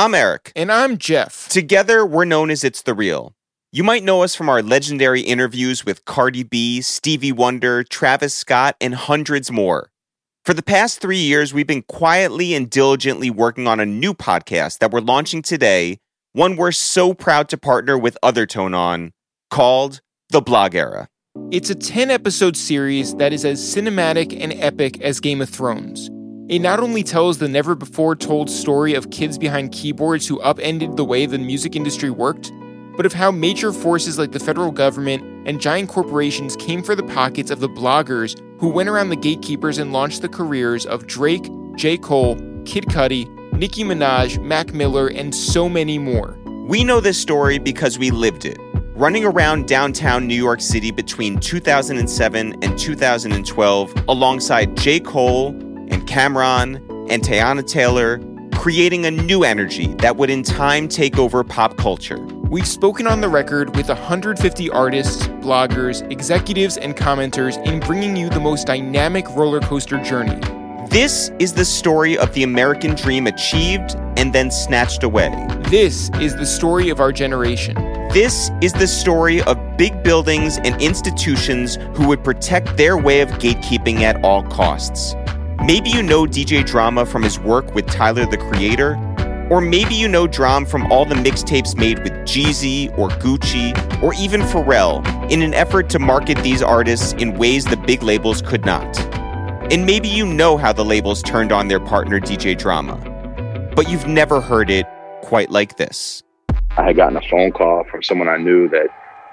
I'm Eric. And I'm Jeff. Together, we're known as It's the Real. You might know us from our legendary interviews with Cardi B, Stevie Wonder, Travis Scott, and hundreds more. For the past three years, we've been quietly and diligently working on a new podcast that we're launching today, one we're so proud to partner with Othertone on, called The Blog Era. It's a 10 episode series that is as cinematic and epic as Game of Thrones. It not only tells the never before told story of kids behind keyboards who upended the way the music industry worked, but of how major forces like the federal government and giant corporations came for the pockets of the bloggers who went around the gatekeepers and launched the careers of Drake, J. Cole, Kid Cudi, Nicki Minaj, Mac Miller, and so many more. We know this story because we lived it. Running around downtown New York City between 2007 and 2012 alongside J. Cole and Cameron and Teyana Taylor, creating a new energy that would in time take over pop culture. We've spoken on the record with 150 artists, bloggers, executives, and commenters in bringing you the most dynamic roller coaster journey. This is the story of the American dream achieved and then snatched away. This is the story of our generation. This is the story of big buildings and institutions who would protect their way of gatekeeping at all costs. Maybe you know DJ Drama from his work with Tyler the Creator, or maybe you know Drum from all the mixtapes made with Jeezy or Gucci or even Pharrell in an effort to market these artists in ways the big labels could not. And maybe you know how the labels turned on their partner DJ Drama, but you've never heard it quite like this. I had gotten a phone call from someone I knew that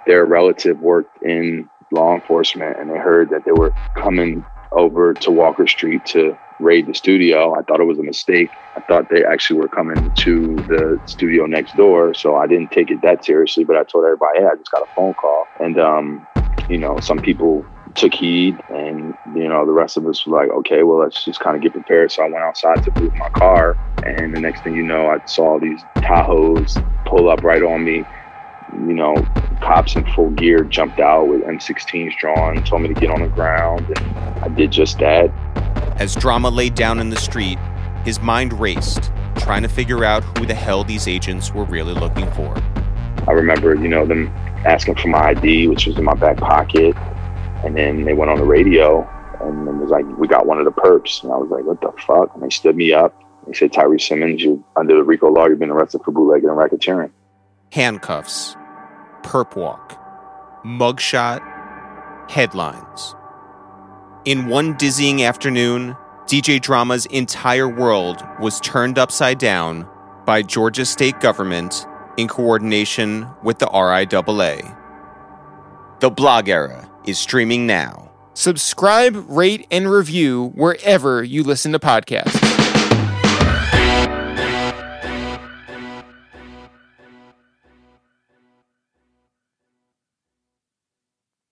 their relative worked in law enforcement and they heard that they were coming over to Walker Street to raid the studio. I thought it was a mistake. I thought they actually were coming to the studio next door, so I didn't take it that seriously. But I told everybody, "Hey, I just got a phone call," and um, you know, some people took heed, and you know, the rest of us were like, "Okay, well, let's just kind of get prepared." So I went outside to move my car, and the next thing you know, I saw these Tahoes pull up right on me you know, cops in full gear jumped out with M16s drawn, told me to get on the ground, and I did just that. As Drama laid down in the street, his mind raced, trying to figure out who the hell these agents were really looking for. I remember, you know, them asking for my ID, which was in my back pocket, and then they went on the radio and it was like, "We got one of the perps," and I was like, "What the fuck?" And they stood me up. They said, "Tyree Simmons, you under the RICO law, you've been arrested for bootlegging and racketeering." handcuffs, perp walk, mugshot, headlines. In one dizzying afternoon, DJ Drama's entire world was turned upside down by Georgia state government in coordination with the RIAA. The blog era is streaming now. Subscribe, rate, and review wherever you listen to podcasts.